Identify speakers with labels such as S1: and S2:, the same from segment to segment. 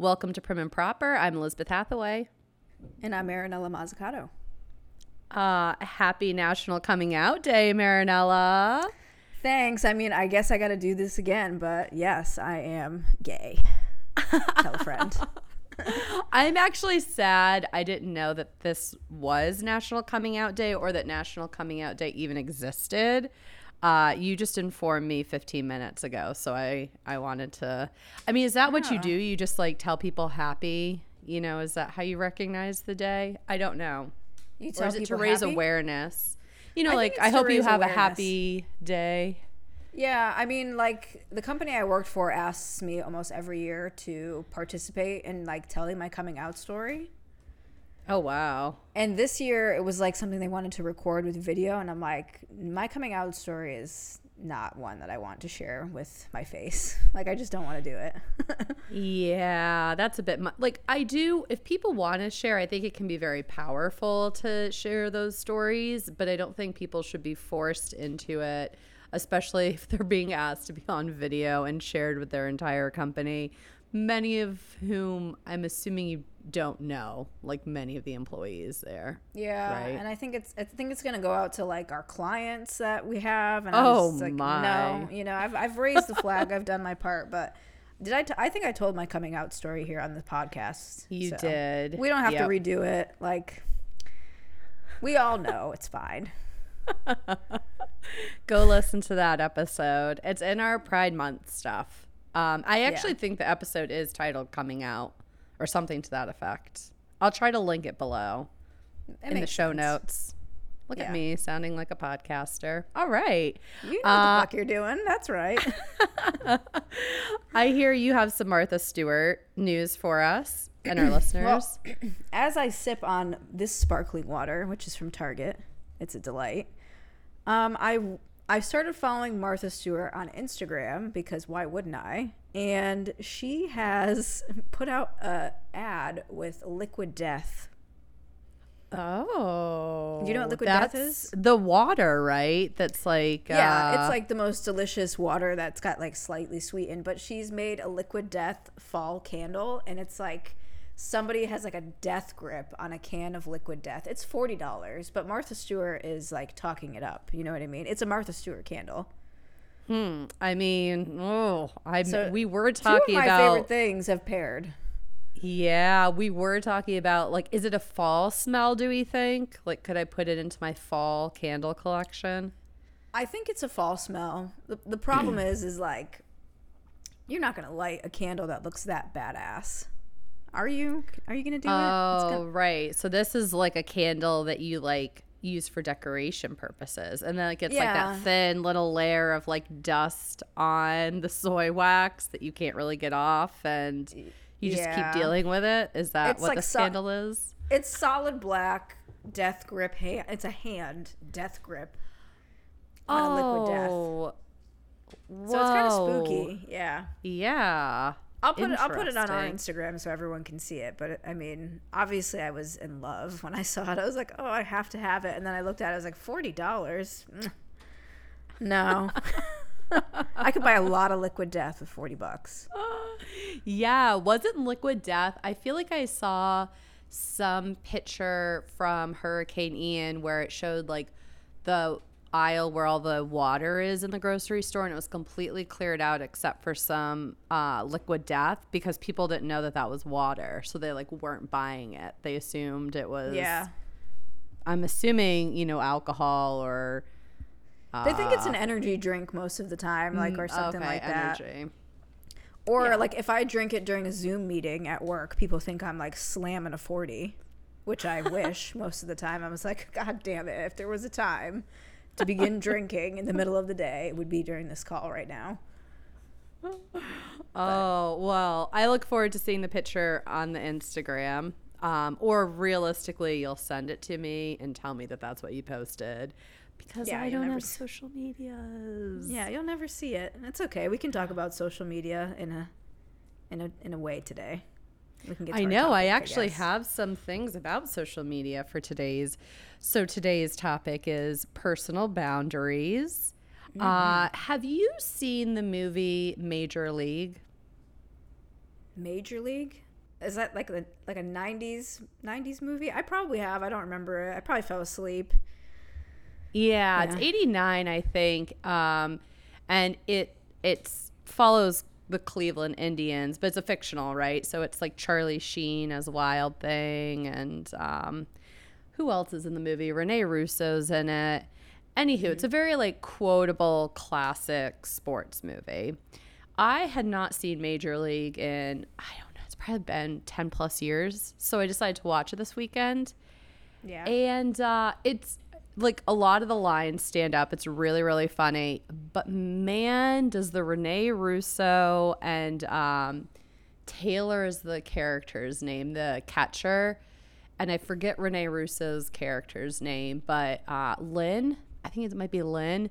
S1: Welcome to Prim and Proper. I'm Elizabeth Hathaway.
S2: And I'm Marinella Mazzucato.
S1: Uh, happy National Coming Out Day, Marinella.
S2: Thanks. I mean, I guess I got to do this again, but yes, I am gay. Tell a friend.
S1: I'm actually sad I didn't know that this was National Coming Out Day or that National Coming Out Day even existed. Uh, you just informed me 15 minutes ago, so I I wanted to. I mean, is that what you do? You just like tell people happy? You know, is that how you recognize the day? I don't know.
S2: You tell Or
S1: is it to raise
S2: happy?
S1: awareness? You know,
S2: I
S1: like I hope you have a happy day.
S2: Yeah, I mean, like the company I worked for asks me almost every year to participate in like telling my coming out story.
S1: Oh wow.
S2: And this year it was like something they wanted to record with video, and I'm like, my coming out story is not one that I want to share with my face. Like, I just don't want to do it.
S1: Yeah, that's a bit mu- like I do. If people want to share, I think it can be very powerful to share those stories, but I don't think people should be forced into it, especially if they're being asked to be on video and shared with their entire company, many of whom I'm assuming you don't know, like many of the employees there.
S2: Yeah,
S1: Right.
S2: and I think it's I think it's gonna go out to like our clients that we have. And
S1: Oh,
S2: like,
S1: my.
S2: No, you know, I've I've raised the flag. I've done my part, but did I? T- I think I told my coming out story here on the podcast.
S1: You
S2: so
S1: did.
S2: We don't have
S1: Yep.
S2: to redo it. Like we all know it's fine.
S1: Go listen to that episode. It's in our Pride Month stuff. Um, I actually
S2: Yeah.
S1: think the episode is titled "Coming Out" or something to that effect. I'll try to link it below
S2: It
S1: in the show
S2: sense.
S1: notes. Look at me sounding like a podcaster. All right.
S2: You know
S1: Uh,
S2: what the fuck you're doing. That's right.
S1: I hear you have some Martha Stewart news for us and our listeners.
S2: As I sip on this sparkling water, which is from Target, it's a delight. Um, I I started following Martha Stewart on Instagram because why wouldn't I? And she has put out a ad with Liquid Death.
S1: oh.
S2: You know what liquid death is?
S1: The water, right? That's like
S2: Yeah,
S1: uh,
S2: it's like the most delicious water that's got like slightly sweetened, but she's made a liquid death fall candle and it's like somebody has like a death grip on a can of liquid death. It's $40, but Martha Stewart is like talking it up. You know what I mean? It's a Martha Stewart candle.
S1: Hmm. I mean, oh, I
S2: So,
S1: we were talking
S2: my
S1: about
S2: favorite things have paired.
S1: Yeah, we were talking about like, is it a fall smell? Do we think? Like, could I put it into my fall candle collection?
S2: I think it's a fall smell. The, the problem is, is like, you're not going to light a candle that looks that badass. Are you? Are you going to do it?
S1: Oh, right. So this is like a candle that you like use for decoration purposes, and then it gets like that thin little layer of like dust on the soy wax that you can't really get off, and you just
S2: Yeah.
S1: keep dealing with it. Is that
S2: It's
S1: what
S2: like
S1: the
S2: so-
S1: candle is?
S2: It's solid black death grip hand. It's a hand death grip on a liquid death.
S1: Oh,
S2: So it's kind of
S1: whoa.
S2: spooky. Yeah.
S1: Yeah.
S2: I'll put it, I'll put it on our Instagram so everyone can see it. But I mean, obviously, I was in love when I saw it. I was like, oh, I have to have it. And then I looked at it. I was like, forty dollars. Mm. No. I could buy a lot of liquid death with forty bucks.
S1: Yeah, wasn't Liquid Death? I feel like I saw some picture from Hurricane Ian where it showed like the aisle where all the water is in the grocery store and it was completely cleared out except for some uh, liquid death because people didn't know that that was water so they like weren't buying it they assumed it was
S2: Yeah.
S1: i'm assuming you know alcohol or
S2: They think it's an energy drink most of the time, like or something
S1: Uh, okay,
S2: like that.
S1: energy.
S2: Or
S1: Yeah.
S2: like if I drink it during a Zoom meeting at work, people think I'm like slamming a 40, which I wish most of the time. I was like, God damn it. If there was a time to begin drinking in the middle of the day, it would be during this call right now.
S1: Oh, well, I look forward to seeing the picture on the Instagram. Um, or realistically, you'll send it to me and tell me that that's what you posted because
S2: Yeah,
S1: I don't
S2: never
S1: have
S2: s-
S1: social medias.
S2: Yeah, you'll never see it. It's okay. We can talk about social media in a in a in a way today. We can get
S1: I know. I actually
S2: guess.
S1: have some things about social media for today's. So today's topic is personal boundaries.
S2: Mm-hmm.
S1: Uh, have you seen the movie Major League?
S2: Major League. is that like a like a 90s 90s movie? I probably have. I don't remember it. I probably fell asleep.
S1: Yeah, it's 89, I think. Um, and it it's follows the Cleveland Indians, but it's a fictional, right? So it's like Charlie Sheen as Wild Thing, and um, who else is in the movie? Rene Russo's in it. Anywho, it's a very like quotable classic sports movie. I had not seen Major League in I don't know, it's probably been 10 plus years. So I decided to watch it this weekend.
S2: Yeah.
S1: And uh, it's like a lot of the lines stand up. It's really, really funny. But man, does the Rene Russo and um, Taylor is the character's name, the catcher. And I forget Rene Russo's character's name, but uh, Lynn, I think it might be Lynn.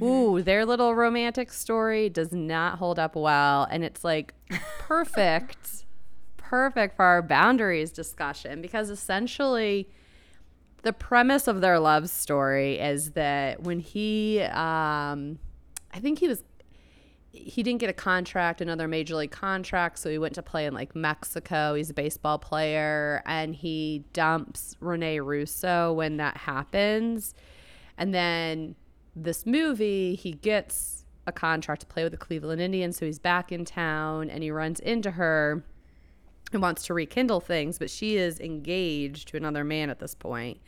S1: Ooh, their little romantic story does not hold up well. And it's like perfect, perfect for our boundaries discussion because essentially the premise of their love story is that when he um i think he was he didn't get a contract another major league contract so he went to play in like mexico. He's a baseball player and he dumps rene russo when that happens. And then this movie he gets a contract to play with the cleveland indians so he's back in town and he runs into her and wants to rekindle things, but she is engaged to another man at this point.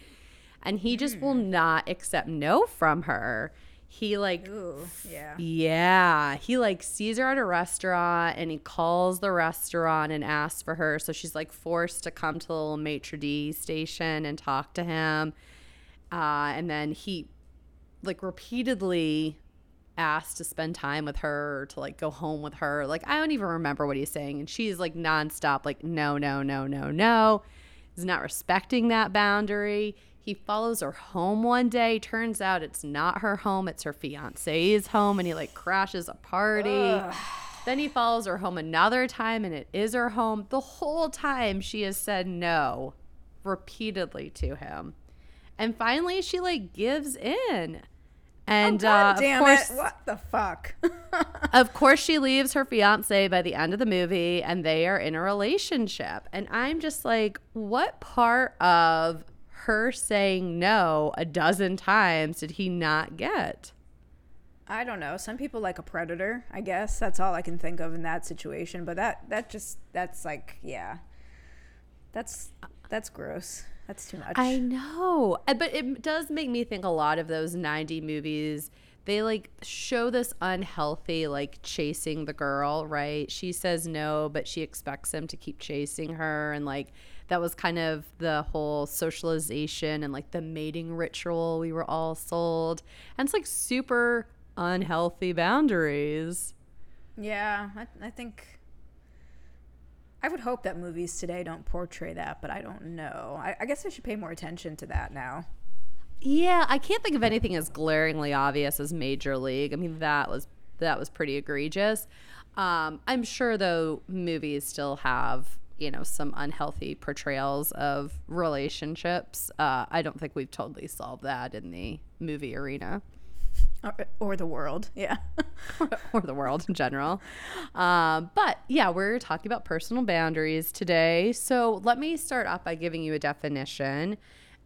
S1: And he just will not accept no from her. He like
S2: Ooh, yeah.
S1: yeah, he like sees her at a restaurant and he calls the restaurant and asks for her. So she's like forced to come to the little maitre d' station and talk to him. Uh, and then he like repeatedly asked to spend time with her or to like go home with her. Like I don't even remember what he's saying. And she's like nonstop, like, no, no, no, no, no. He's not respecting that boundary. He follows her home one day. Turns out it's not her home, it's her fiance's home, and he like crashes a party. Then he follows her home another time and it is her home. The whole time she has said no repeatedly to him. And finally she like gives in. And
S2: oh, God
S1: uh,
S2: damn
S1: of course,
S2: it. What the fuck?
S1: of course, she leaves her fiance by the end of the movie, and they are in a relationship. And I'm just like, what part of her saying no a dozen times did he not get?
S2: I don't know. Some people like a predator, I guess. That's all I can think of in that situation. But that that just that's like, yeah. That's that's gross. That's too much.
S1: I know. Uh, But it does make me think a lot of those 90 movies. They like show this unhealthy, like chasing the girl, right? She says no, but she expects him to keep chasing her. And like that was kind of the whole socialization and like the mating ritual we were all sold. And it's like super unhealthy boundaries.
S2: yeah, I, I think I would hope that movies today don't portray that, but I don't know. I, I guess I should pay more attention to that now.
S1: Yeah, I can't think of anything as glaringly obvious as Major League. I mean, that was that was pretty egregious. Um, I'm sure though movies still have you know some unhealthy portrayals of relationships. Uh, I don't think we've totally solved that in the movie arena
S2: Or, or the world. Yeah.
S1: or the world in general. Um, but yeah, we're talking about personal boundaries today. So let me start off by giving you a definition.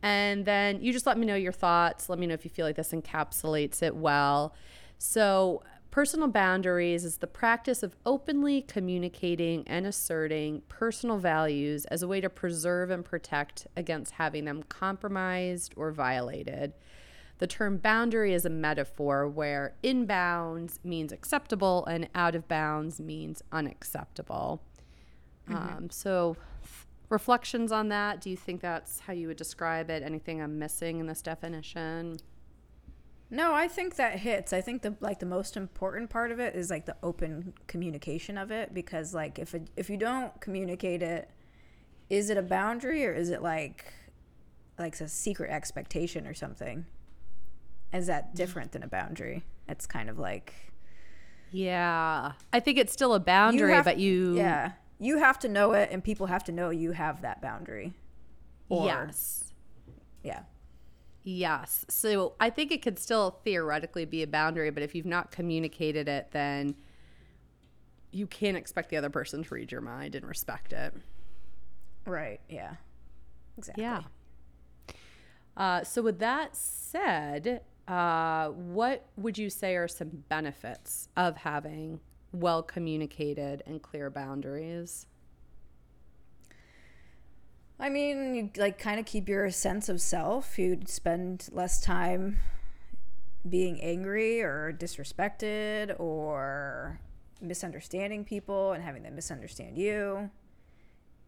S1: And then you just let me know your thoughts. Let me know if you feel like this encapsulates it well. So, personal boundaries is the practice of openly communicating and asserting personal values as a way to preserve and protect against having them compromised or violated. The term boundary is a metaphor where in bounds means acceptable and out of bounds means unacceptable. Um, so, reflections on that? Do you think that's how you would describe it? Anything I'm missing in this definition?
S2: No, I think that hits. I think the like the most important part of it is like the open communication of it because like if it, if you don't communicate it, is it a boundary or is it like like a secret expectation or something? Is that different than a boundary? It's kind of like
S1: Yeah, I think it's still a boundary,
S2: have-
S1: but you,
S2: yeah, you have to know it and people have to know you have that boundary. Or-
S1: yes,
S2: Yeah.
S1: yes. So I think it could still theoretically be a boundary, but if you've not communicated it, then you can't expect the other person to read your mind and respect it.
S2: Right. Yeah. Exactly.
S1: Yeah. Uh, so, with that said, uh, what would you say are some benefits of having well communicated and clear boundaries?
S2: I mean, you like kind of keep your sense of self. You'd spend less time being angry or disrespected or misunderstanding people and having them misunderstand you.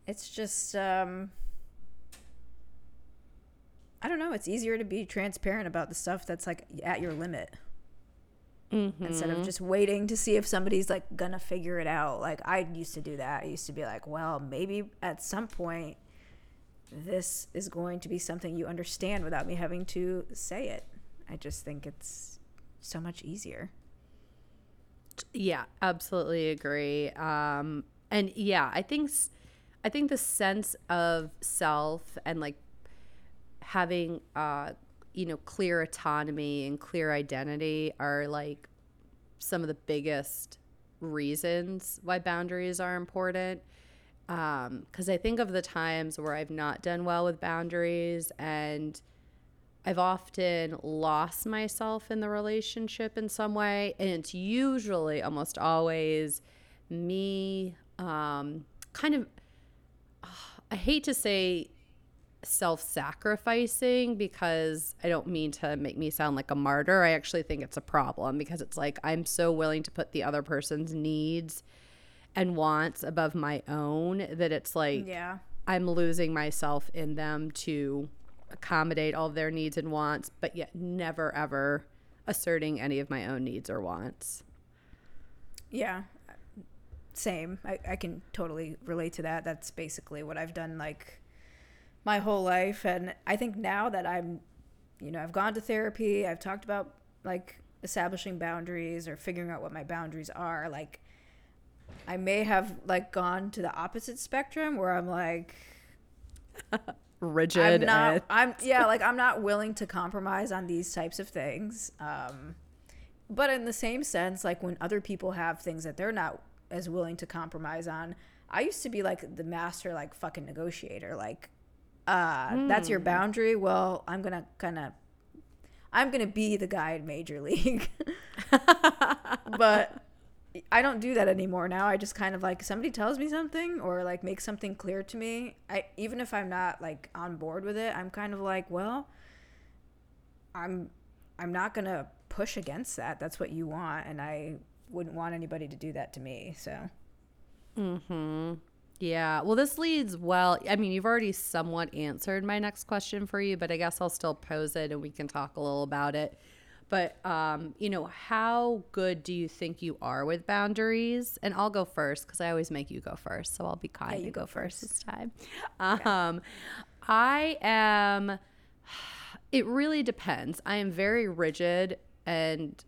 S2: It's just um I don't know, it's easier to be transparent about the stuff that's like at your limit. Mm-hmm. Instead of just waiting to see if somebody's like gonna figure it out. Like I used to do that. I used to be like, well, maybe at some point this is going to be something you understand without me having to say it. I just think it's so much easier.
S1: Yeah, absolutely agree. Um, and yeah, I think I think the sense of self and like having uh, you know clear autonomy and clear identity are like some of the biggest reasons why boundaries are important because um, I think of the times where I've not done well with boundaries and I've often lost myself in the relationship in some way. And it's usually almost always me um, kind of, I hate to say self sacrificing because I don't mean to make me sound like a martyr. I actually think it's a problem because it's like I'm so willing to put the other person's needs and wants above my own that it's like
S2: yeah.
S1: I'm losing myself in them to accommodate all their needs and wants, but yet never ever asserting any of my own needs or wants.
S2: Yeah. Same. I, I can totally relate to that. That's basically what I've done like my whole life. And I think now that I'm, you know, I've gone to therapy, I've talked about like establishing boundaries or figuring out what my boundaries are, like I may have like gone to the opposite spectrum where I'm like
S1: rigid.
S2: I'm not. I'm yeah. Like I'm not willing to compromise on these types of things. Um, but in the same sense, like when other people have things that they're not as willing to compromise on, I used to be like the master, like fucking negotiator. Like, uh, mm. that's your hmm. boundary. Well, I'm gonna kind of, I'm gonna be the guy in Major League. but I don't do that anymore now. I just kind of like somebody tells me something or like makes something clear to me. I even if I'm not like on board with it, I'm kind of like, well, I'm I'm not going to push against that. That's what you want and I wouldn't want anybody to do that to me. So
S1: Mhm. Yeah. Well, this leads well. I mean, you've already somewhat answered my next question for you, but I guess I'll still pose it and we can talk a little about it. But um, you know, how good do you think you are with boundaries? And I'll go first because I always make you go first, so I'll be kind yeah, and go, go first. this time. Um, I am. It really depends. I am very rigid and,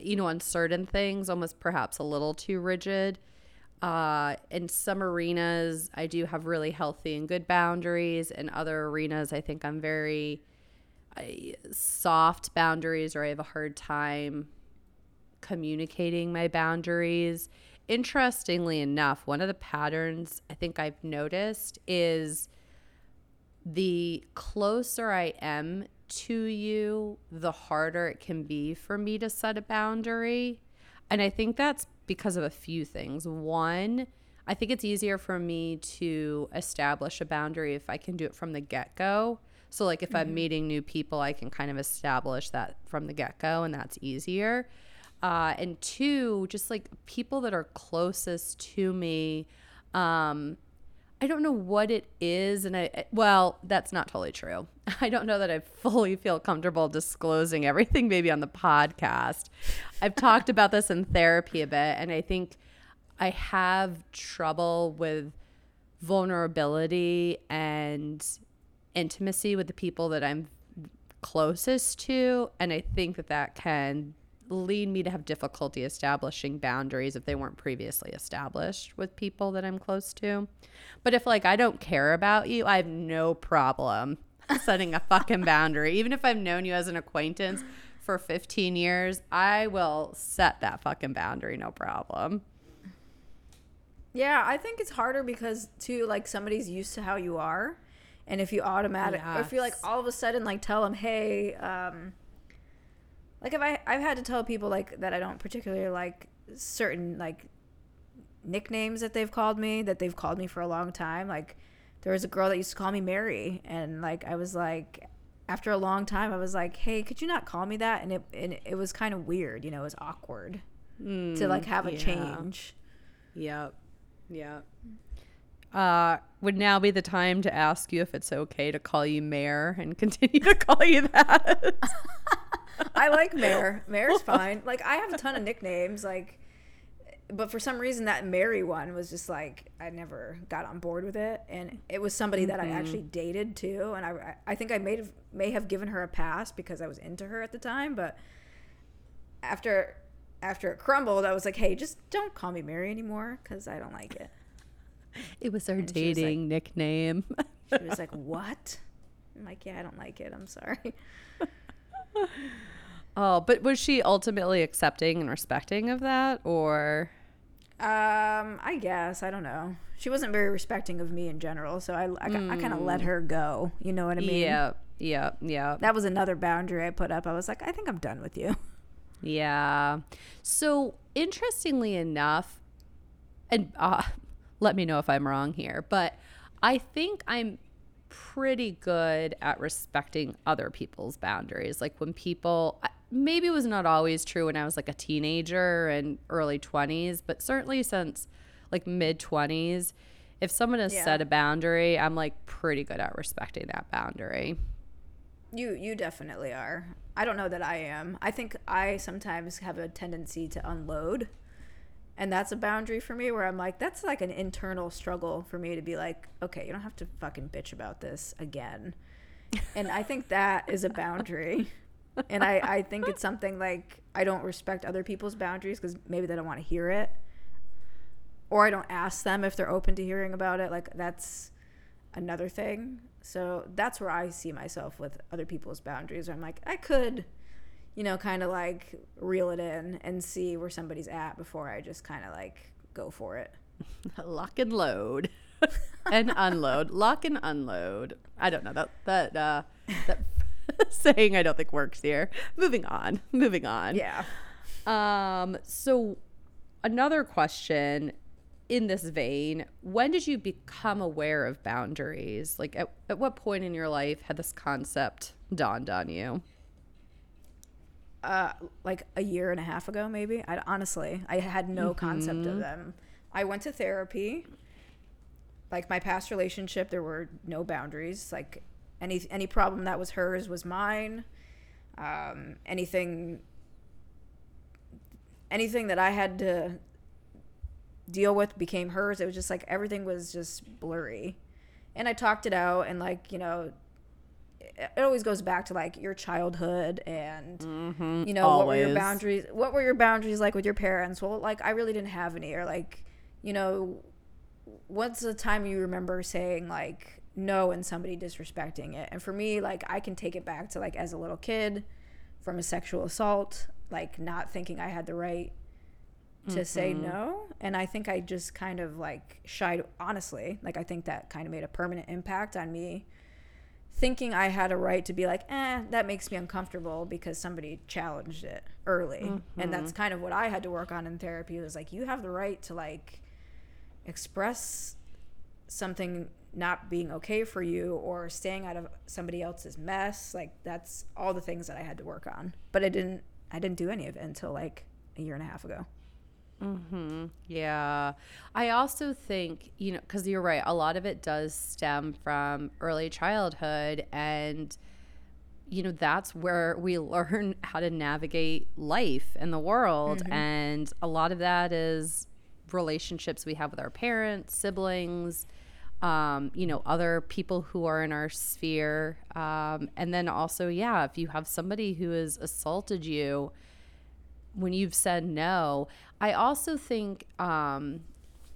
S1: you know, on certain things, almost perhaps a little too rigid. Uh, in some arenas, I do have really healthy and good boundaries. In other arenas, I think I'm very soft boundaries or I have a hard time communicating my boundaries. Interestingly enough, one of the patterns I think I've noticed is the closer I am to you, the harder it can be for me to set a boundary. And I think that's because of a few things. One, I think it's easier for me to establish a boundary if I can do it from the get go so like if mm-hmm. I'm meeting new people, I can kind of establish that from the get go, and that's easier. Uh, and two, just like people that are closest to me. Um, I don't know what it is, and I well, that's not totally true. I don't know that I fully feel comfortable disclosing everything, maybe on the podcast. I've talked about this in therapy a bit, and I think I have trouble with vulnerability and intimacy with the people that I'm closest to. And I think that that can lead me to have difficulty establishing boundaries if they weren't previously established with people that I'm close to. But if, like, I don't care about you, I have no problem setting a fucking boundary. Even if I've known you as an acquaintance for 15 years, I will set that fucking boundary, no problem.
S2: Yeah, I think it's harder because too like somebody's used to how you are, and if you automatic, if you like all of a sudden like tell them, hey, um, like if I I've had to tell people like that I don't particularly like certain like nicknames that they've called me that they've called me for a long time. Like there was a girl that used to call me Mary, and like I was like. After a long time, I was like, "Hey, could you not call me that?" And it and it was kind of weird, you know, it was awkward to like have a
S1: Mm, yeah.
S2: change.
S1: Yep. Yep. Uh, would now be the time to ask you if it's okay to call you Mayor and continue to call you that.
S2: I like Mare. Mare's fine. Like I have a ton of nicknames, like but for some reason that Mary one was just like I never got on board with it, and it was somebody that I mm-hmm. actually dated too, and I I think I may have may have given her a pass because I was into her at the time, but after after it crumbled, I was like, hey, just don't call me Mary anymore because I don't like it.
S1: it was our
S2: she was like-
S1: dating nickname.
S2: She was like, what? I'm like, yeah, I don't like it. I'm sorry.
S1: oh, but was she ultimately accepting and respecting of that, or?
S2: Um, I guess I don't know. She wasn't very respecting of me in general, so I I, I kind of let her go. You know what I mean?
S1: Yeah. Yeah. Yeah.
S2: That was another boundary I put up. I was like, I think I'm done with you.
S1: Yeah. So interestingly enough, and uh, let me know if I'm wrong here, but I think I'm pretty good at respecting other people's boundaries. Like when people, maybe it was not always true when I was like a teenager and early 20s, but certainly since like mid 20s, if someone has
S2: Yeah.
S1: set a boundary, I'm like pretty good at respecting that boundary.
S2: You you definitely are. I don't know that I am. I think I sometimes have a tendency to unload. And that's a boundary for me where I'm like, that's like an internal struggle for me to be like, okay, you don't have to fucking bitch about this again. And I think that is a boundary. And I, I think it's something like I don't respect other people's boundaries because maybe they don't want to hear it. Or I don't ask them if they're open to hearing about it. Like, that's another thing. So that's where I see myself with other people's boundaries. I'm like, I could, you know, kind of like reel it in and see where somebody's at before I just kind of like go for it.
S1: lock and load. And unload. Lock and unload. I don't know. That that uh that saying i don't think works here. Moving on. Moving on.
S2: Yeah.
S1: um so another question in this vein when did you become aware of boundaries? Like at, at what point in your life had this concept dawned on you
S2: uh, like a year and a half ago, maybe. I honestly, I had no concept of them. I went to therapy. Like my past relationship, there were no boundaries. Like any any problem that was hers was mine. Um, anything anything that I had to deal with became hers. It was just like everything was just blurry. And I talked it out and like, you know, it always goes back to like your childhood and mm-hmm. you know what were your boundaries what were your boundaries like with your parents? Well like i really didn't have any or like you know what's the time you remember saying like no and somebody disrespecting it? And for me like i can take it back to like as a little kid from a sexual assault like not thinking i had the right to say mm-hmm. no. And i think i just kind of like shied honestly like i think that kind of made a permanent impact on me thinking I had a right to be like, eh, that makes me uncomfortable because somebody challenged it early. And that's kind of what I had to work on in therapy was like, you have the right to like express something not being okay for you or staying out of somebody else's mess. Like that's all the things that I had to work on. But I didn't I didn't do any of it until like a year and a half ago.
S1: Yeah. I also think, you know, because you're right, a lot of it does stem from early childhood. And, you know, that's where we learn how to navigate life and the world. And a lot of that is relationships we have with our parents, siblings, um, you know, other people who are in our sphere. Um, and then also, yeah, if you have somebody who has assaulted you, when you've said no i also think um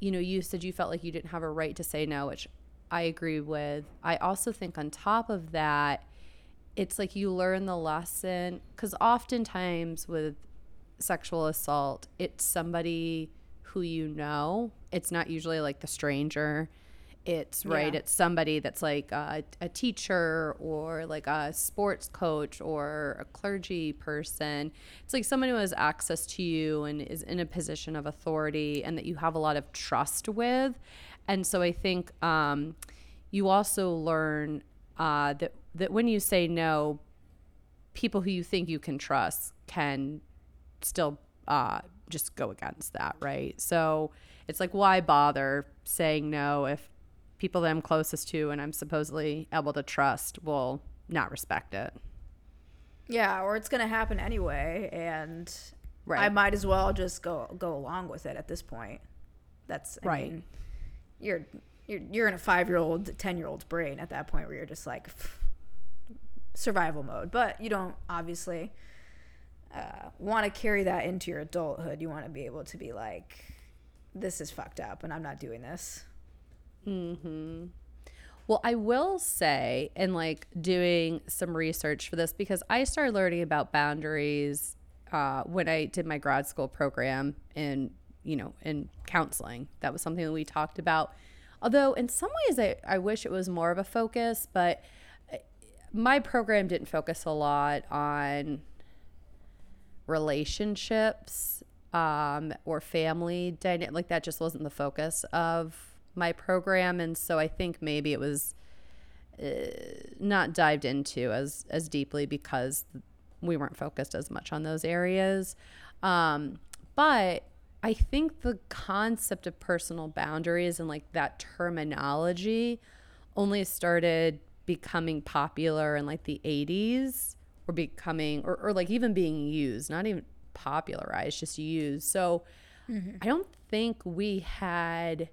S1: you know you said you felt like you didn't have a right to say no which i agree with i also think on top of that it's like you learn the lesson because oftentimes with sexual assault it's somebody who you know. It's not usually like the stranger. It's right.
S2: Yeah.
S1: It's somebody that's like a, a teacher or like a sports coach or a clergy person. It's like someone who has access to you and is in a position of authority and that you have a lot of trust with. And so I think um, you also learn uh, that that when you say no, people who you think you can trust can still uh, just go against that, right? So it's like, why bother saying no if people that I'm closest to and I'm supposedly able to trust will not respect it?
S2: Yeah, or it's gonna happen anyway, and I might as well just go go along with it at this point. That's I
S1: Right.
S2: Mean, you're you're you're in a five year old, ten year old's brain at that point where you're just like survival mode, but you don't obviously uh, want to carry that into your adulthood. You want to be able to be like, this is fucked up, and I'm not doing this.
S1: Well, I will say, in like doing some research for this, because I started learning about boundaries uh, when I did my grad school program in, you know, in counseling. That was something that we talked about. Although, in some ways, I, I wish it was more of a focus, but uh, my program didn't focus a lot on relationships um, or family dynamic. Like that just wasn't the focus of my program, and so I think maybe it was uh, not dived into as as deeply because we weren't focused as much on those areas. Um, but I think the concept of personal boundaries and like that terminology only started becoming popular in like the 80s or becoming or, or like even being used not even popularized just used so i don't think we had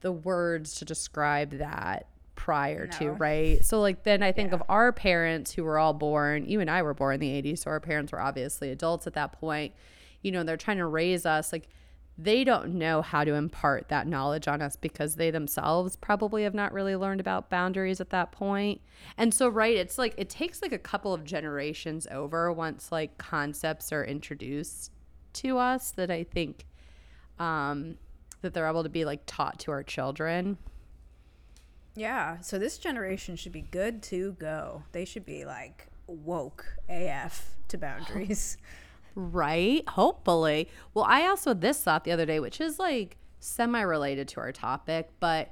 S1: the words to describe that prior to right so like then i think
S2: Yeah.
S1: of our parents who were all born you and i were born in the 80s so our parents were obviously adults at that point you know they're trying to raise us like they don't know how to impart that knowledge on us because they themselves probably have not really learned about boundaries at that point. And so right, it's like it takes like a couple of generations over once like concepts are introduced to us that I think um that they're able to be like taught to our children.
S2: Yeah, so this generation should be good to go. They should be like woke AF to boundaries.
S1: Right? Hopefully. Well, I also had this thought the other day, which is like semi related to our topic, but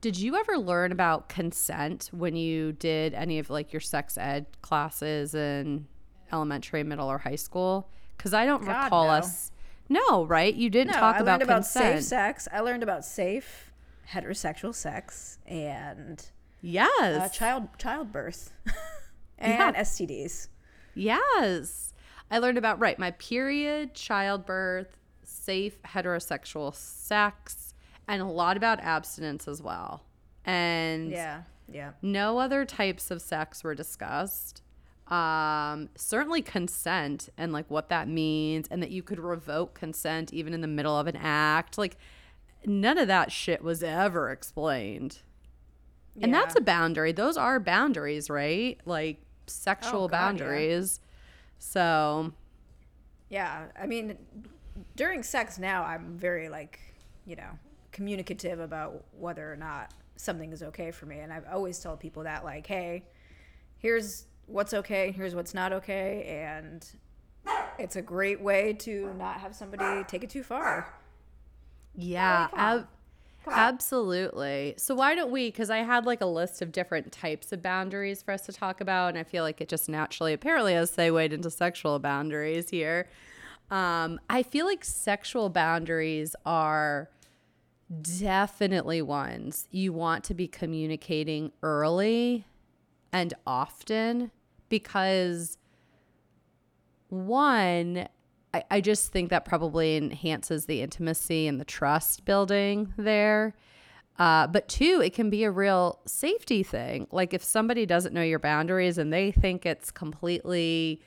S1: did you ever learn about consent when you did any of like your sex ed classes in elementary, middle, or high school? Because I don't
S2: God,
S1: recall
S2: no.
S1: us. No, right? You didn't
S2: no,
S1: talk
S2: I
S1: about
S2: learned about
S1: consent.
S2: safe sex. I learned about safe heterosexual sex and
S1: yes.
S2: uh, child childbirth
S1: Yeah.
S2: and STDs.
S1: Yes. I learned about, right, my period, childbirth, safe heterosexual sex, and a lot about abstinence as well. And
S2: Yeah, yeah.
S1: no other types of sex were discussed. Um, certainly consent and like what that means, and that you could revoke consent even in the middle of an act. Like, none of that shit was ever explained. And that's a boundary. Those are boundaries, right? Like sexual
S2: Oh, God, yeah.
S1: boundaries. So,
S2: Yeah, I mean, during sex now, I'm very like, you know, communicative about whether or not something is okay for me, and I've always told people that, like, hey, here's what's okay, here's what's not okay, and it's a great way to not have somebody take it too far.
S1: yeah, ab- absolutely. So, why don't we? Because I had like a list of different types of boundaries for us to talk about, and I feel like it just naturally, apparently, has segued into sexual boundaries here. Um, I feel like sexual boundaries are definitely ones you want to be communicating early and often because one I, I just think that probably enhances the intimacy and the trust building there. Uh, but two it can be a real safety thing. Like if somebody doesn't know your boundaries and they think it's completely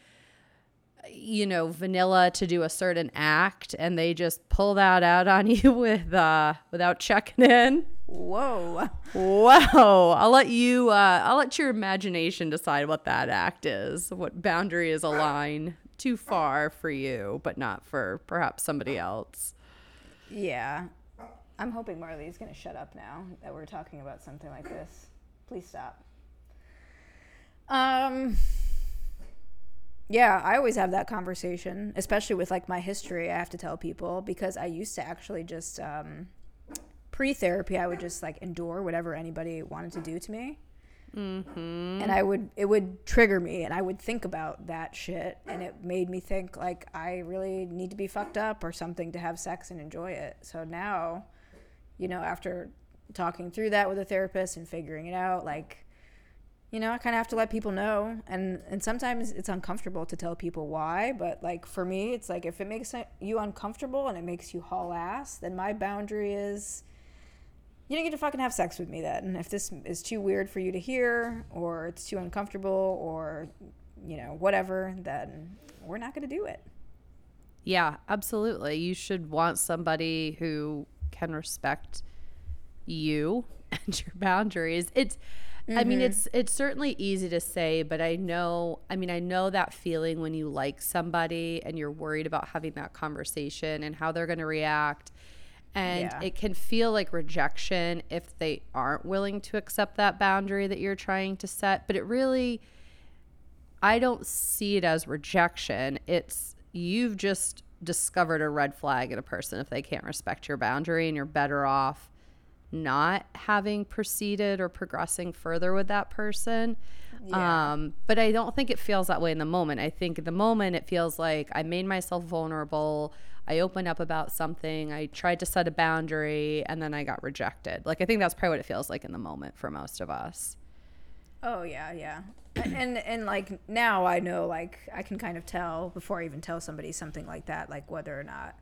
S1: you know vanilla to do a certain act and they just pull that out on you with uh without checking in
S2: Whoa.
S1: Whoa! I'll let you. Uh, I'll let your imagination decide what that act is. What boundary is a line too far for you, but not for perhaps somebody else.
S2: Yeah. I'm hoping Marley's going to shut up now that we're talking about something like this. Please stop. Um yeah, I always have that conversation, especially with like my history. I have to tell people because I used to actually just um, pre-therapy. I would just like endure whatever anybody wanted to do to me, mm-hmm. and I would it would trigger me, and I would think about that shit, and it made me think like I really need to be fucked up or something to have sex and enjoy it. So now, you know, after talking through that with a therapist and figuring it out, like you know, I kind of have to let people know, and and sometimes it's uncomfortable to tell people why. But like for me, it's like if it makes you uncomfortable and it makes you haul ass, then my boundary is you don't get to fucking have sex with me then. And if this is too weird for you to hear, or it's too uncomfortable, or you know whatever, then we're not going to do it.
S1: Yeah, absolutely. You should want somebody who can respect you and your boundaries. It's Mm-hmm. I mean, mm-hmm. it's it's certainly easy to say, but I know, I mean, I know that feeling when you like somebody and you're worried about having that conversation and how they're going to react. And yeah. it can feel like rejection if they aren't willing to accept that boundary that you're trying to set, but it really I don't see it as rejection. It's you've just discovered a red flag in a person if they can't respect your boundary and you're better off not having proceeded or progressing further with that person. Yeah. Um, but I don't think it feels that way in the moment. I think in the moment it feels like I made myself vulnerable. I opened up about something. I tried to set a boundary and then I got rejected. Like I think that's probably what it feels like in the moment for most of us.
S2: Oh yeah, yeah. and and like now I know like I can kind of tell before I even tell somebody something like that like whether or not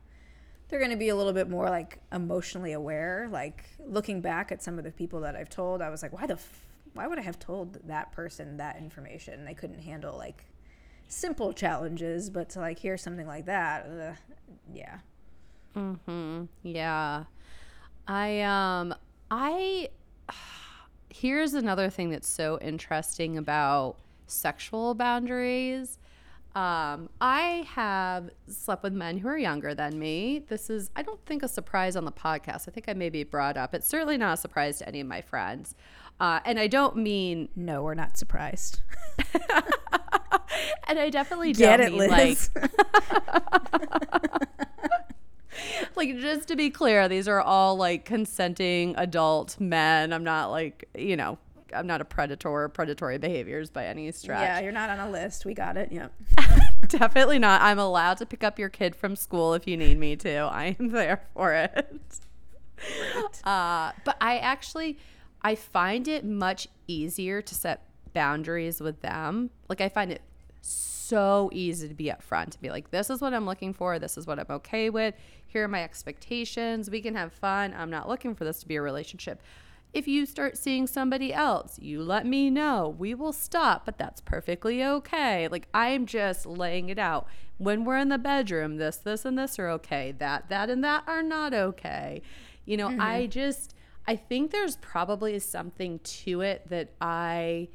S2: they're going to be a little bit more like emotionally aware. Like looking back at some of the people that I've told, I was like, why the, f- why would I have told that person that information? They couldn't handle like simple challenges, but to like hear something like that, uh, yeah.
S1: Hmm. Yeah. I um. I. Here's another thing that's so interesting about sexual boundaries um, I have slept with men who are younger than me. This is, I don't think, a surprise on the podcast. I think I maybe brought up. It's certainly not a surprise to any of my friends. Uh, and I don't mean.
S2: No, we're not surprised.
S1: and I definitely Get don't it, mean Liz. like. like just to be clear, these are all like consenting adult men. I'm not like, you know, I'm not a predator, predatory behaviors by any stretch.
S2: Yeah, you're not on a list. We got it. Yep.
S1: Definitely not. I'm allowed to pick up your kid from school if you need me to. I am there for it. Uh, but I actually, I find it much easier to set boundaries with them. Like I find it so easy to be upfront to be like, this is what I'm looking for. This is what I'm okay with. Here are my expectations. We can have fun. I'm not looking for this to be a relationship. If you start seeing somebody else, you let me know. We will stop, but that's perfectly okay. Like I'm just laying it out. When we're in the bedroom, this, this, and this are okay. That, that, and that are not okay. You know, mm-hmm. I just, I think there's probably something to it that I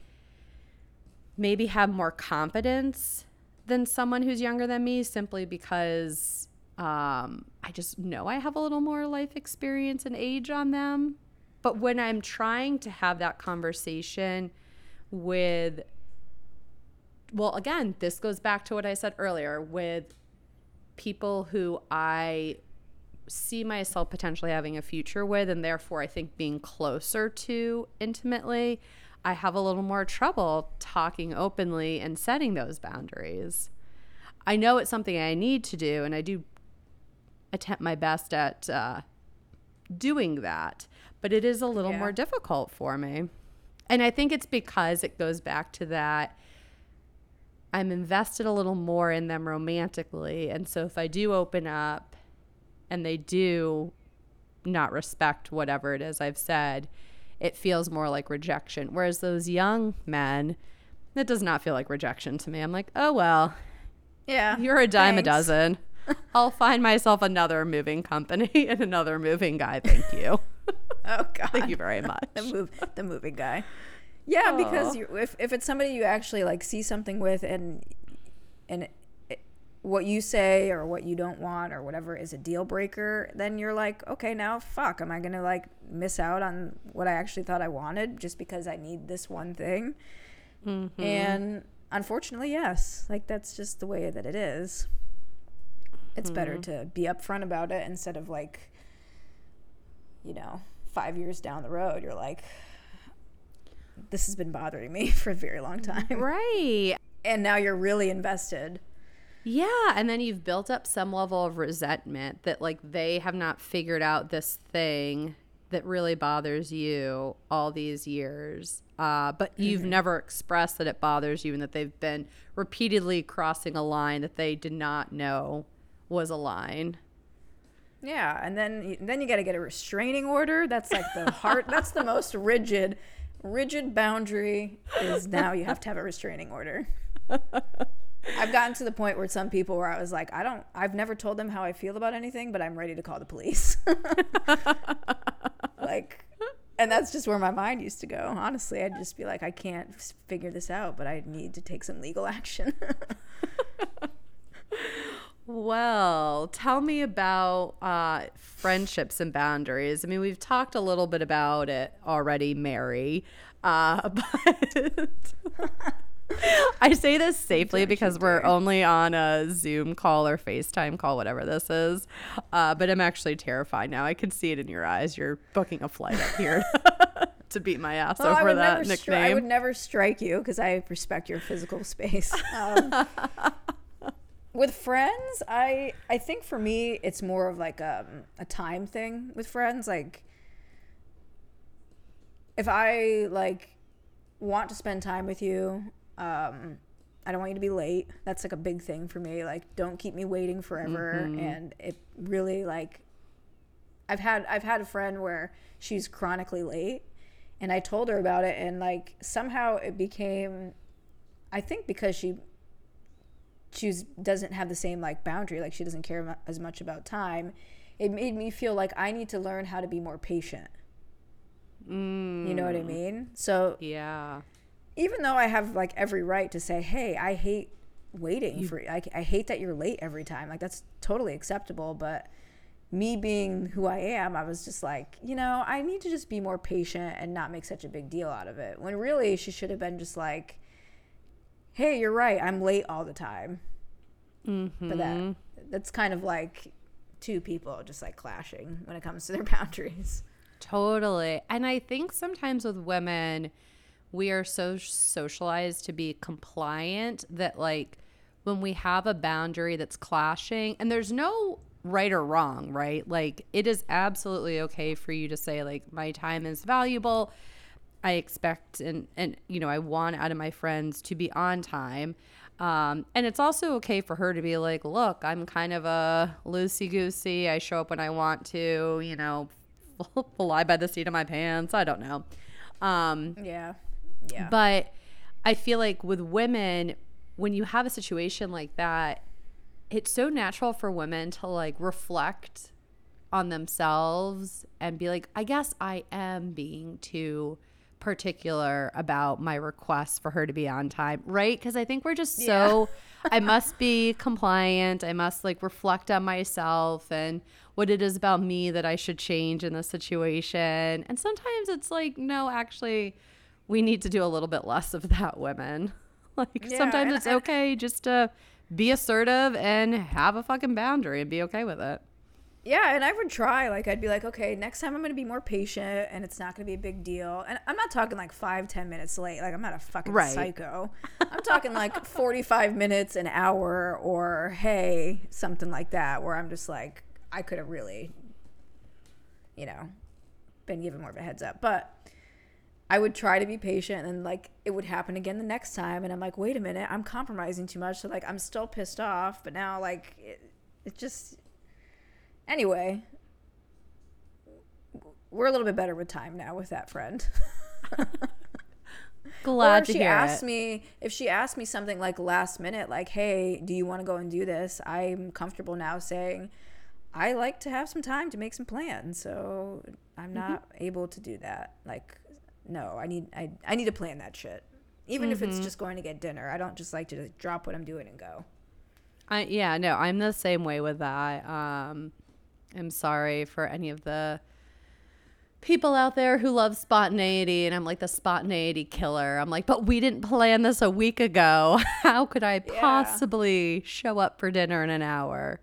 S1: maybe have more confidence than someone who's younger than me simply because um, I just know I have a little more life experience and age on them. But when I'm trying to have that conversation with, well, again, this goes back to what I said earlier with people who I see myself potentially having a future with, and therefore I think being closer to intimately, I have a little more trouble talking openly and setting those boundaries. I know it's something I need to do, and I do attempt my best at uh, doing that but it is a little yeah. more difficult for me. And I think it's because it goes back to that I'm invested a little more in them romantically. And so if I do open up and they do not respect whatever it is I've said, it feels more like rejection. Whereas those young men, it does not feel like rejection to me. I'm like, oh, well,
S2: yeah,
S1: you're a dime thanks. a dozen. I'll find myself another moving company and another moving guy. Thank you.
S2: oh God!
S1: Thank you very much.
S2: the move, the moving guy. Yeah, Aww. because you, if if it's somebody you actually like see something with and and what you say or what you don't want or whatever is a deal breaker, then you're like, okay, now fuck, am I gonna like miss out on what I actually thought I wanted just because I need this one thing? Mm-hmm. And unfortunately, yes, like that's just the way that it is. It's mm-hmm. better to be upfront about it instead of like, you know, five years down the road, you're like, this has been bothering me for a very long time.
S1: Right.
S2: And now you're really invested
S1: yeah. And then you've built up some level of resentment that, like, they have not figured out this thing that really bothers you all these years. Uh, but you've mm-hmm. never expressed that it bothers you and that they've been repeatedly crossing a line that they did not know was a line.
S2: Yeah, and then then you got to get a restraining order. That's like the heart. that's the most rigid, rigid boundary. Is now you have to have a restraining order. I've gotten to the point where some people where I was like, I don't, I've never told them how I feel about anything, but I'm ready to call the police. like, and that's just where my mind used to go. Honestly, I'd just be like, I can't figure this out, but I need to take some legal action.
S1: well, tell me about uh, friendships and boundaries. I mean, we've talked a little bit about it already, Mary, uh, but. I say this safely because we're only on a Zoom call or FaceTime call, whatever this is. Uh, but I'm actually terrified now. I can see it in your eyes. You're booking a flight up here to beat my ass well, over that nickname. Stri- I
S2: would never strike you because I respect your physical space. Um, with friends, I I think for me it's more of like a, um, a time thing with friends. Like if I like want to spend time with you um, I don't want you to be late. That's like a big thing for me. Like, don't keep me waiting forever. Mm-hmm. And it really like, I've had I've had a friend where she's chronically late, and I told her about it, and like somehow it became, I think because she she doesn't have the same like boundary, like she doesn't care as much about time. It made me feel like I need to learn how to be more patient. Mm. You know what I mm. mean? So
S1: yeah,
S2: even though I have like every right to say, hey, I hate waiting you, for I, I hate that you're late every time. Like that's totally acceptable. But me being who I am, I was just like, you know, I need to just be more patient and not make such a big deal out of it. When really she should have been just like, hey, you're right. I'm late all the time. Mm-hmm. But that that's kind of like two people just like clashing when it comes to their boundaries.
S1: Totally. And I think sometimes with women, we are so socialized to be compliant that like when we have a boundary that's clashing and there's no right or wrong, right? Like it is absolutely okay for you to say like my time is valuable. I expect and and you know, I want out of my friends to be on time. Um, and it's also okay for her to be like, look, I'm kind of a loosey goosey. I show up when I want to, you know, fly by the seat of my pants. I don't know. Um,
S2: yeah.
S1: Yeah. But I feel like with women, when you have a situation like that, it's so natural for women to like reflect on themselves and be like, I guess I am being too particular about my request for her to be on time, right? Because I think we're just so, yeah. I must be compliant. I must like reflect on myself and what it is about me that I should change in this situation. And sometimes it's like, no, actually, we need to do a little bit less of that, women. Like yeah, sometimes it's okay just to be assertive and have a fucking boundary and be okay with it.
S2: Yeah, and I would try. Like, I'd be like, okay, next time I'm going to be more patient and it's not going to be a big deal. And I'm not talking like five, ten minutes late. Like, I'm not a fucking right. psycho. I'm talking like 45 minutes, an hour, or hey, something like that, where I'm just like, I could have really, you know, been given more of a heads up. But I would try to be patient and like it would happen again the next time and I'm like, wait a minute, I'm compromising too much. So like I'm still pissed off, but now like it, it just anyway. We're a little bit better with time now with that friend.
S1: Glad
S2: or if
S1: to
S2: she
S1: hear
S2: asked
S1: it.
S2: me if she asked me something like last minute, like, hey, do you want to go and do this? I'm comfortable now saying I like to have some time to make some plans. So I'm mm-hmm. not mm-hmm. able to do that. Like no, I need I, I need to plan that shit. Even mm-hmm. if it's mm-hmm. just going to get dinner. I don't just like to just drop what I'm doing and go.
S1: I yeah, no, I'm the same way with that. Um I'm sorry for any of the people out there who love spontaneity and I'm like the spontaneity killer. I'm like, but we didn't plan this a week ago. How could I
S2: Yeah.
S1: possibly show up for dinner in an hour?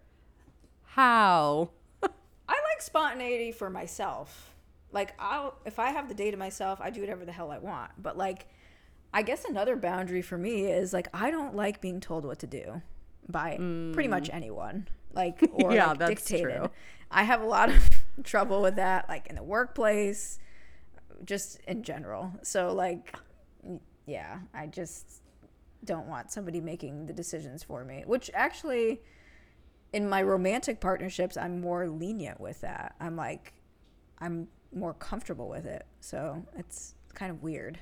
S1: How?
S2: I like spontaneity for myself. Like I'll if I have the day to myself, I do whatever the hell I want. But like I guess another boundary for me is like I don't like being told what to do by pretty much anyone. Like or
S1: Mm. Yeah,
S2: like,
S1: that's
S2: dictated.
S1: true.
S2: I have a lot of trouble with that like in the workplace, just in general. So like yeah, I just don't want somebody making the decisions for me, which actually in my romantic partnerships, I'm more lenient with that. I'm like, I'm more comfortable with it. So it's kind of weird.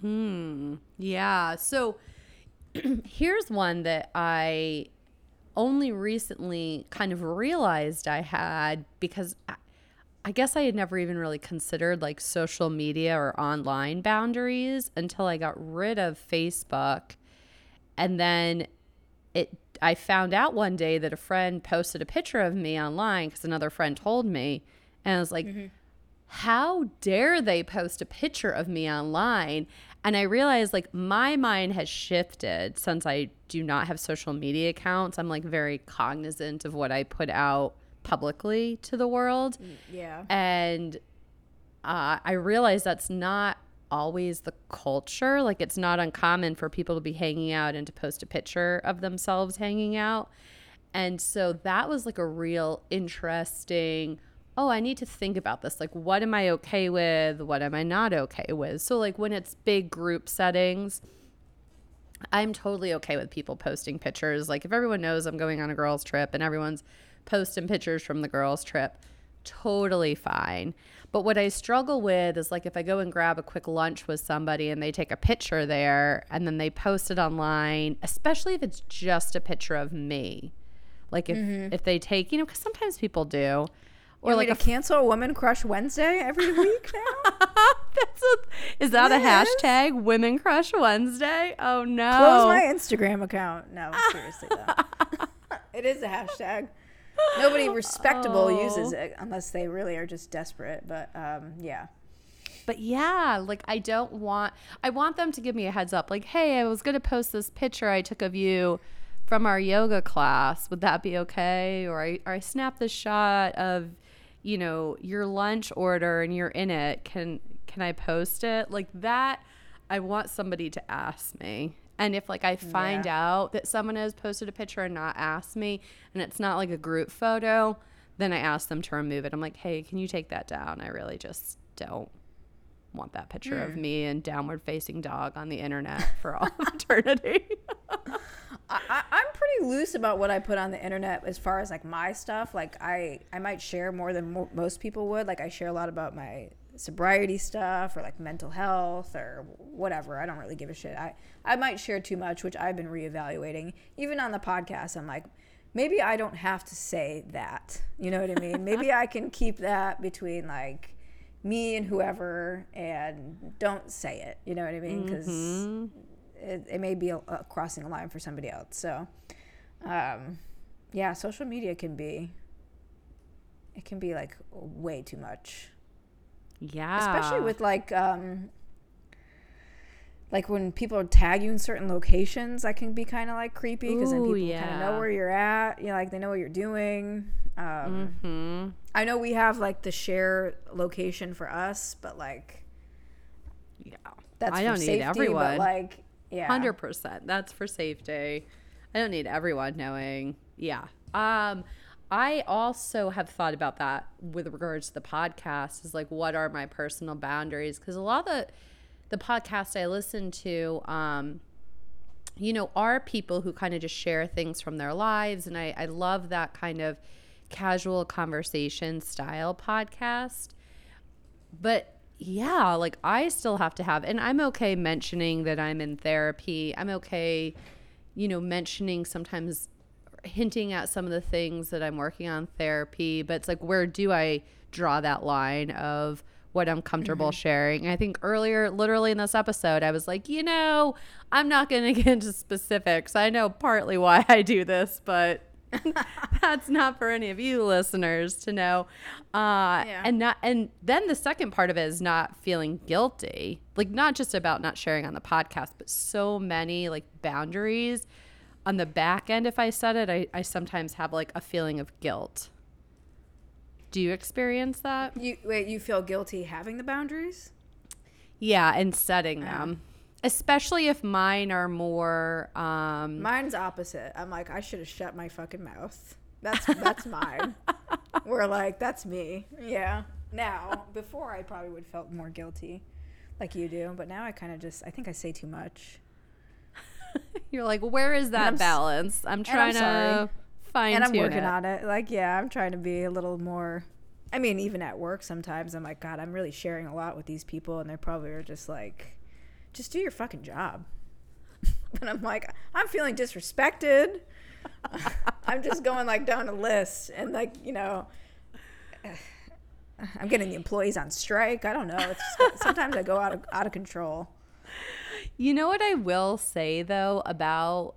S1: Hmm. Yeah. So here's one that I only recently kind of realized I had because I, I guess I had never even really considered like social media or online boundaries until I got rid of Facebook. And then it I found out one day that a friend posted a picture of me online cuz another friend told me and I was like how dare they post a picture of me online? And I realized like my mind has shifted since I do not have social media accounts. I'm like very cognizant of what I put out publicly to the world.
S2: Yeah.
S1: And uh, I realize that's not always the culture. Like, it's not uncommon for people to be hanging out and to post a picture of themselves hanging out. And so that was like a real interesting, oh, I need to think about this. Like, what am I okay with? What am I not okay with? So, like, when it's big group settings, I'm totally okay with people posting pictures. Like if everyone knows I'm going on a girls trip and everyone's posting pictures from the girls trip, totally fine. But what I struggle with is like if I go and grab a quick lunch with somebody and they take a picture there and then they post it online, especially if it's just a picture of me. Like if mm-hmm. if they take, you know, cuz sometimes people do.
S2: Or like
S1: a
S2: cancel Women Crush Wednesday every week now?
S1: That's a, is that a hashtag Women Crush Wednesday? Oh no.
S2: Close my Instagram account. No, seriously though. it is a hashtag. Nobody respectable
S1: Oh.
S2: uses it unless they really are just desperate. But um, yeah.
S1: But yeah, like I don't want I want them to give me a heads up like, "Hey, I was going to post this picture I took of you from our yoga class. Would that be okay?" Or I or I snapped this shot of, you know, your lunch order and you're in it. Can can I post it? Like that I want somebody to ask me. And if like I find
S2: Yeah.
S1: out that someone has posted a picture and not asked me and it's not like a group photo, then I ask them to remove it. I'm like, "Hey, can you take that down? I really just don't want that picture of hmm. me and downward facing dog on the internet for all of eternity.
S2: I, I, I'm pretty loose about what I put on the internet as far as like my stuff. Like I, I might share more than mo- most people would. Like I share a lot about my sobriety stuff or like mental health or whatever. I don't really give a shit. I, I might share too much, which I've been reevaluating. Even on the podcast, I'm like, maybe I don't have to say that. You know what I mean? maybe I can keep that between like me and whoever and don't say it. You know what I mean? Because mm-hmm. It, it may be a, a crossing a line for somebody else. So, um, yeah, social media can be, it can be like way too much,
S1: yeah.
S2: especially with like, um, like when people tag you in certain locations, that can be kind of like creepy because then people kind of know where you're at. You know, like they know what you're doing. Um,
S1: hmm
S2: I know we have like the share location for us, but like
S1: Yeah.
S2: that's
S1: I
S2: for
S1: don't need
S2: safety,
S1: everyone.
S2: But like, yeah,
S1: Hundred percent. That's for safety. I don't need everyone knowing. Yeah. Um, I also have thought about that with regards to the podcast. Is like, what are my personal boundaries? Because a lot of the the podcasts I listen to, um, you know, are people who kind of just share things from their lives, and I I love that kind of casual conversation style podcast but yeah, like I still have to have, and I'm okay mentioning that I'm in therapy. I'm okay, you know, mentioning sometimes hinting at some of the things that I'm working on therapy, but it's like, where do I draw that line of what I'm comfortable mm-hmm. sharing. And I think earlier, literally in this episode, I was like, you know, I'm not going to get into specifics. I know partly why I do this, but that's not for any of you listeners to know. Uh,
S2: Yeah.
S1: And not, and then the second part of it is not feeling guilty, like not just about not sharing on the podcast, but so many like boundaries on the back end. If I said it, I, I sometimes have like a feeling of guilt. Do you experience that?
S2: You wait. You feel guilty having the boundaries?
S1: Yeah, and setting them, especially if mine are more. Um,
S2: Mine's opposite. I'm like, I should have shut my fucking mouth. That's that's mine. We're like, that's me. Yeah. Now, before I probably would have felt more guilty, like you do, but now I kind of just, I think I say too much.
S1: you're like, where is that
S2: I'm
S1: balance? I'm
S2: I'm
S1: trying to
S2: sorry.
S1: fine
S2: and I'm working
S1: it.
S2: on it. Like, yeah, I'm trying to be a little more. I mean, even at work, sometimes I'm like, God, I'm really sharing a lot with these people, and they probably are just like, just do your fucking job. and I'm like, I'm feeling disrespected. I'm just going like down a list, and like, you know, I'm getting the employees on strike. I don't know. It's just, sometimes I go out of out of control.
S1: You know what I will say though about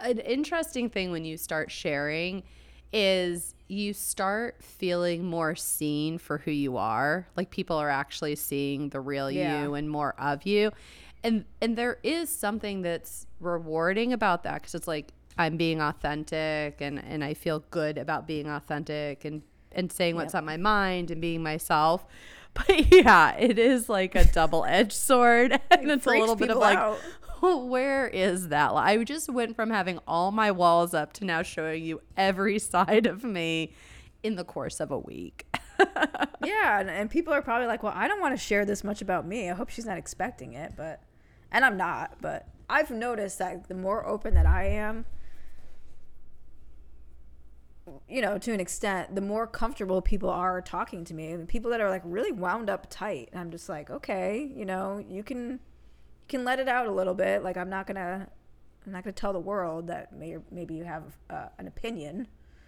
S1: an interesting thing when you start sharing is you start feeling more seen for who you are. Like people are actually seeing the real
S2: Yeah.
S1: you and more of you. And and there is something that's rewarding about that cuz it's like I'm being authentic and and I feel good about being authentic and and saying what's on my mind and being myself. But yeah, it is like a double-edged sword and it's a little bit of like
S2: out.
S1: Where is that? I just went from having all my walls up to now showing you every side of me in the course of a week.
S2: Yeah, and, and people are probably like, "Well, I don't want to share this much about me. I hope she's not expecting it." But, and I'm not. But I've noticed that the more open that I am, you know, to an extent, the more comfortable people are talking to me. And people that are like really wound up tight, and I'm just like, okay, you know, you can, can let it out a little bit. Like I'm not gonna, I'm not gonna tell the world that may, maybe you have uh, an opinion.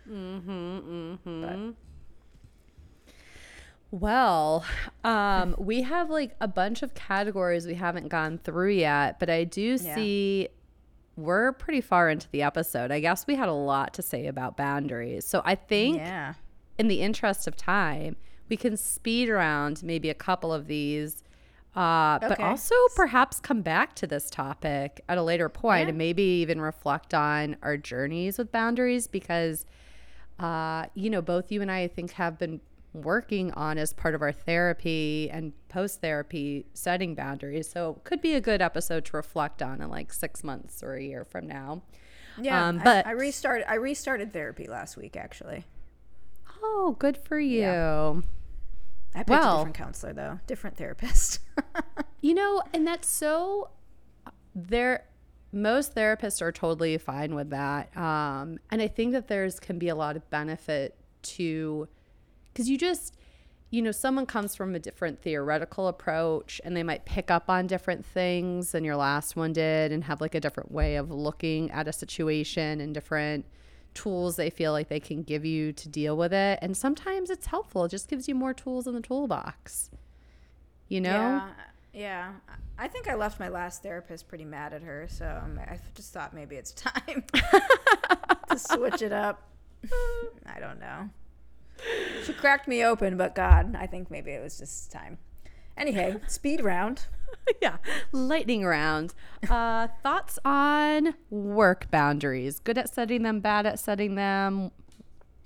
S1: Mm-hmm. Well, um, we have like a bunch of categories we haven't gone through yet, but I do
S2: Yeah.
S1: see we're pretty far into the episode. I guess we had a lot to say about boundaries. So I think
S2: Yeah.
S1: in the interest of time, we can speed around maybe a couple of these, uh, but also perhaps come back to this topic at a later point
S2: Yeah.
S1: and maybe even reflect on our journeys with boundaries because, uh, you know, both you and I, I think, have been working on as part of our therapy and post therapy setting boundaries. So it could be a good episode to reflect on in like six months or a year from now.
S2: Yeah,
S1: Um,
S2: I-
S1: but-
S2: I, restarted. I restarted therapy last week. Actually,
S1: Oh, good for you.
S2: Yeah. I picked
S1: Well-
S2: a different counselor though, different therapist.
S1: You know, and that's so there most therapists are totally fine with that. Um, and I think that there's can be a lot of benefit to because you just you know someone comes from a different theoretical approach and they might pick up on different things than your last one did and have like a different way of looking at a situation and different tools they feel like they can give you to deal with it and sometimes it's helpful it just gives you more tools in the toolbox you know
S2: Yeah, yeah. I think I left my last therapist pretty mad at her, so I just thought maybe it's time to switch it up. I don't know. She cracked me open, but God, I think maybe it was just time. Anyway, speed round.
S1: yeah, lightning round. Uh, thoughts on work boundaries? Good at setting them, bad at setting them.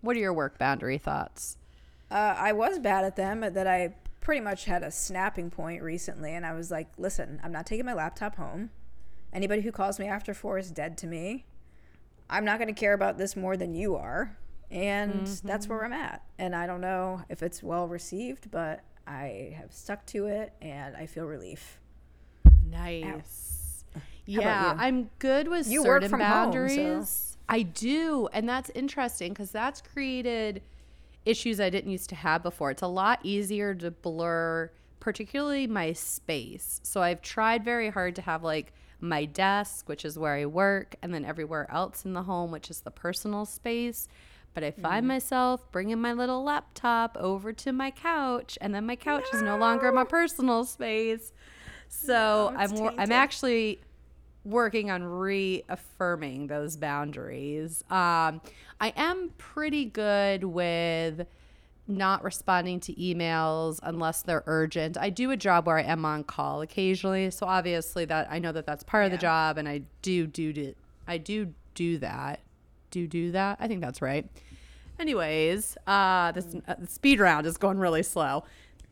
S1: What are your work boundary thoughts?
S2: Uh, I was bad at them, that I pretty much had a snapping point recently, and I was like, "Listen, I'm not taking my laptop home. Anybody who calls me after four is dead to me. I'm not going to care about this more than you are." And that's where I'm at. And I don't know if it's well received, but I have stuck to it, and I feel relief.
S1: Nice.
S2: about
S1: Yeah. I'm good with
S2: You work
S1: certain
S2: from home, so-
S1: boundaries. I do, and that's interesting because that's created issues I didn't used to have before. It's a lot easier to blur, particularly my space. So I've tried very hard to have like my desk, which is where I work, and then everywhere else in the home, which is the personal space. But I find myself bringing my little laptop over to my couch, and then my couch is no longer my personal space. So
S2: No,
S1: I'm wor- I'm actually working on reaffirming those boundaries. Um, I am pretty good with not responding to emails unless they're urgent. I do a job where I am on call occasionally, so obviously that I know that that's part of the job, and I do do do I do do that. Do do that? I think that's right. Anyways, uh, this uh, the speed round is going really slow.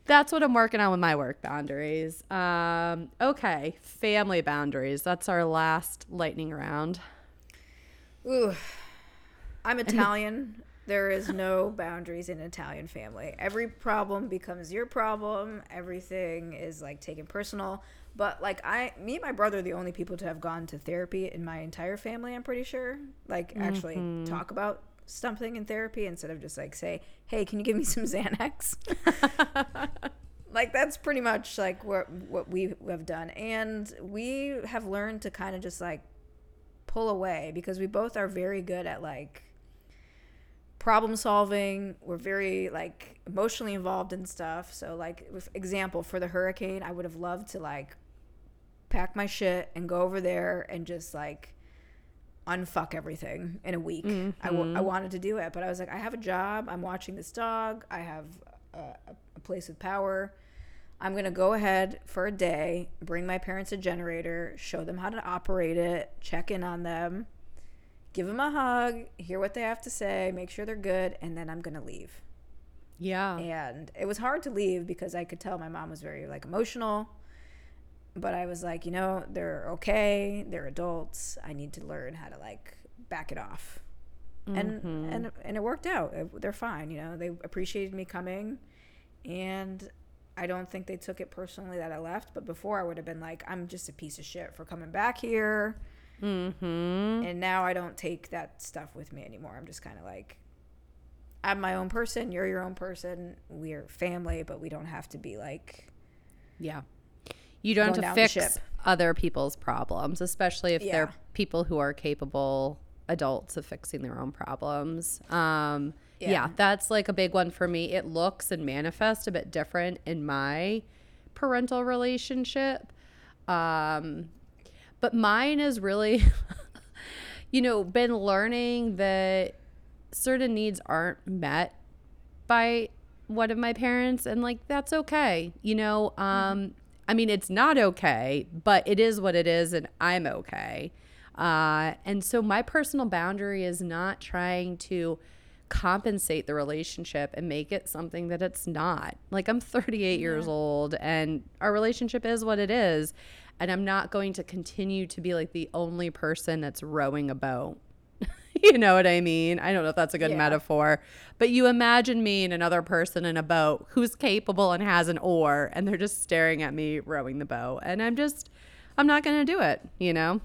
S1: That's what I'm working on with my work boundaries. Um, okay, family boundaries. That's our last lightning round.
S2: Ooh, I'm Italian. There is no boundaries in an Italian family. Every problem becomes your problem. Everything is like taken personal. But like I, me and my brother are the only people to have gone to therapy in my entire family. I'm pretty sure. Like actually mm-hmm. talk about something in therapy instead of just like say, "Hey, can you give me some Xanax?" like that's pretty much like what what we have done, and we have learned to kind of just like pull away because we both are very good at like problem solving we're very like emotionally involved in stuff so like example for the hurricane i would have loved to like pack my shit and go over there and just like unfuck everything in a week I, w- I mm-hmm. wanted to do it but i was like i have a job i'm watching this dog i have a, a place with power i'm going to go ahead for a day bring my parents a generator show them how to operate it check in on them give them a hug, hear what they have to say, make sure they're good, and then I'm gonna leave.
S1: Yeah.
S2: And it was hard to leave because I could tell my mom was very like emotional. But I was like, you know, they're okay, they're adults. I need to learn how to like back it off. And and and it worked out. It- they're fine, you know. They appreciated me coming and I don't think they took it personally that I left, but before I would have been like, I'm just a piece of shit for coming back here.
S1: Mm-hmm.
S2: And now I don't take that stuff with me anymore. I'm just kind of like, I'm my own person. You're your own person. We're family, but we don't have to be like,
S1: Yeah. You don't have to fix other people's problems, especially if they're people who are capable adults of fixing their own problems. Um, yeah.
S2: Yeah.
S1: that's like a big one for me. It looks and manifests a bit different in my parental relationship. Um, but mine is really, you know, been learning that certain needs aren't met by one of my parents and like that's okay you know um i mean it's not okay but it is what it is and i'm okay. Uh and so my personal boundary is not trying to compensate the relationship and make it something that it's not. Like i'm 38 years old and our relationship is what it is and i'm not going to continue to be like the only person that's rowing a boat you know what I mean? I don't know if that's a good
S2: Yeah.
S1: metaphor, but you imagine me and another person in a boat who's capable and has an oar, and they're just staring at me rowing the boat, and I'm just, I'm not going to do it, you know?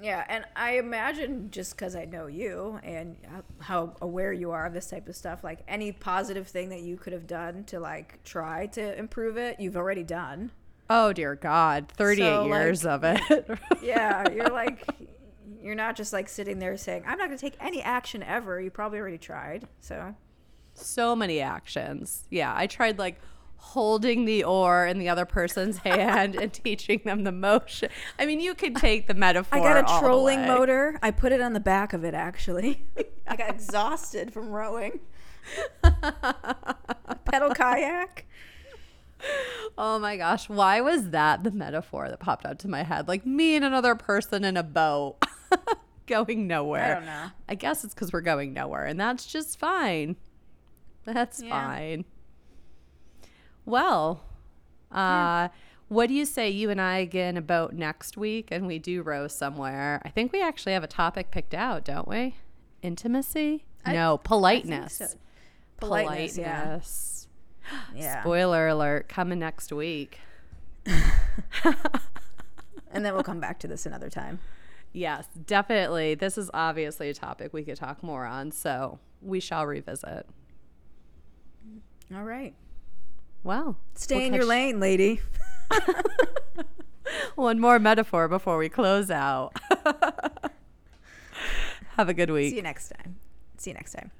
S2: yeah. And I imagine just because I know you and how aware you are of this type of stuff, like any positive thing that you could have done to like try to improve it, you've already done.
S1: Oh dear God, 38
S2: So, like-
S1: years of it.
S2: Yeah. You're like, you're not just like sitting there saying, I'm not going to take any action ever. You probably already tried. So,
S1: so many actions. Yeah, I tried like holding the oar in the other person's hand and teaching them the motion. I mean, you could take the metaphor.
S2: I got a trolling motor. I put it on the back of it actually. I got exhausted from rowing. Pedal kayak.
S1: Oh my gosh, why was that the metaphor that popped out to my head? Like me and another person in a boat going nowhere.
S2: I don't know.
S1: I guess it's because we're going nowhere, and that's just fine. That's
S2: Yeah.
S1: fine. Well, uh, what do you say you and I get in a boat next week and we do row somewhere? I think we actually have a topic picked out, don't we? Intimacy?
S2: I-
S1: no, politeness.
S2: so. Politeness.
S1: Politeness.
S2: Yeah.
S1: Spoiler alert, coming next week.
S2: And then we'll come back to this another time.
S1: Yes, definitely. This is obviously a topic we could talk more on, so we shall revisit.
S2: All right.
S1: Well,
S2: Stay
S1: we'll
S2: in your lane, lady.
S1: One more metaphor before we close out. Have a good week.
S2: See you next time. See you next time.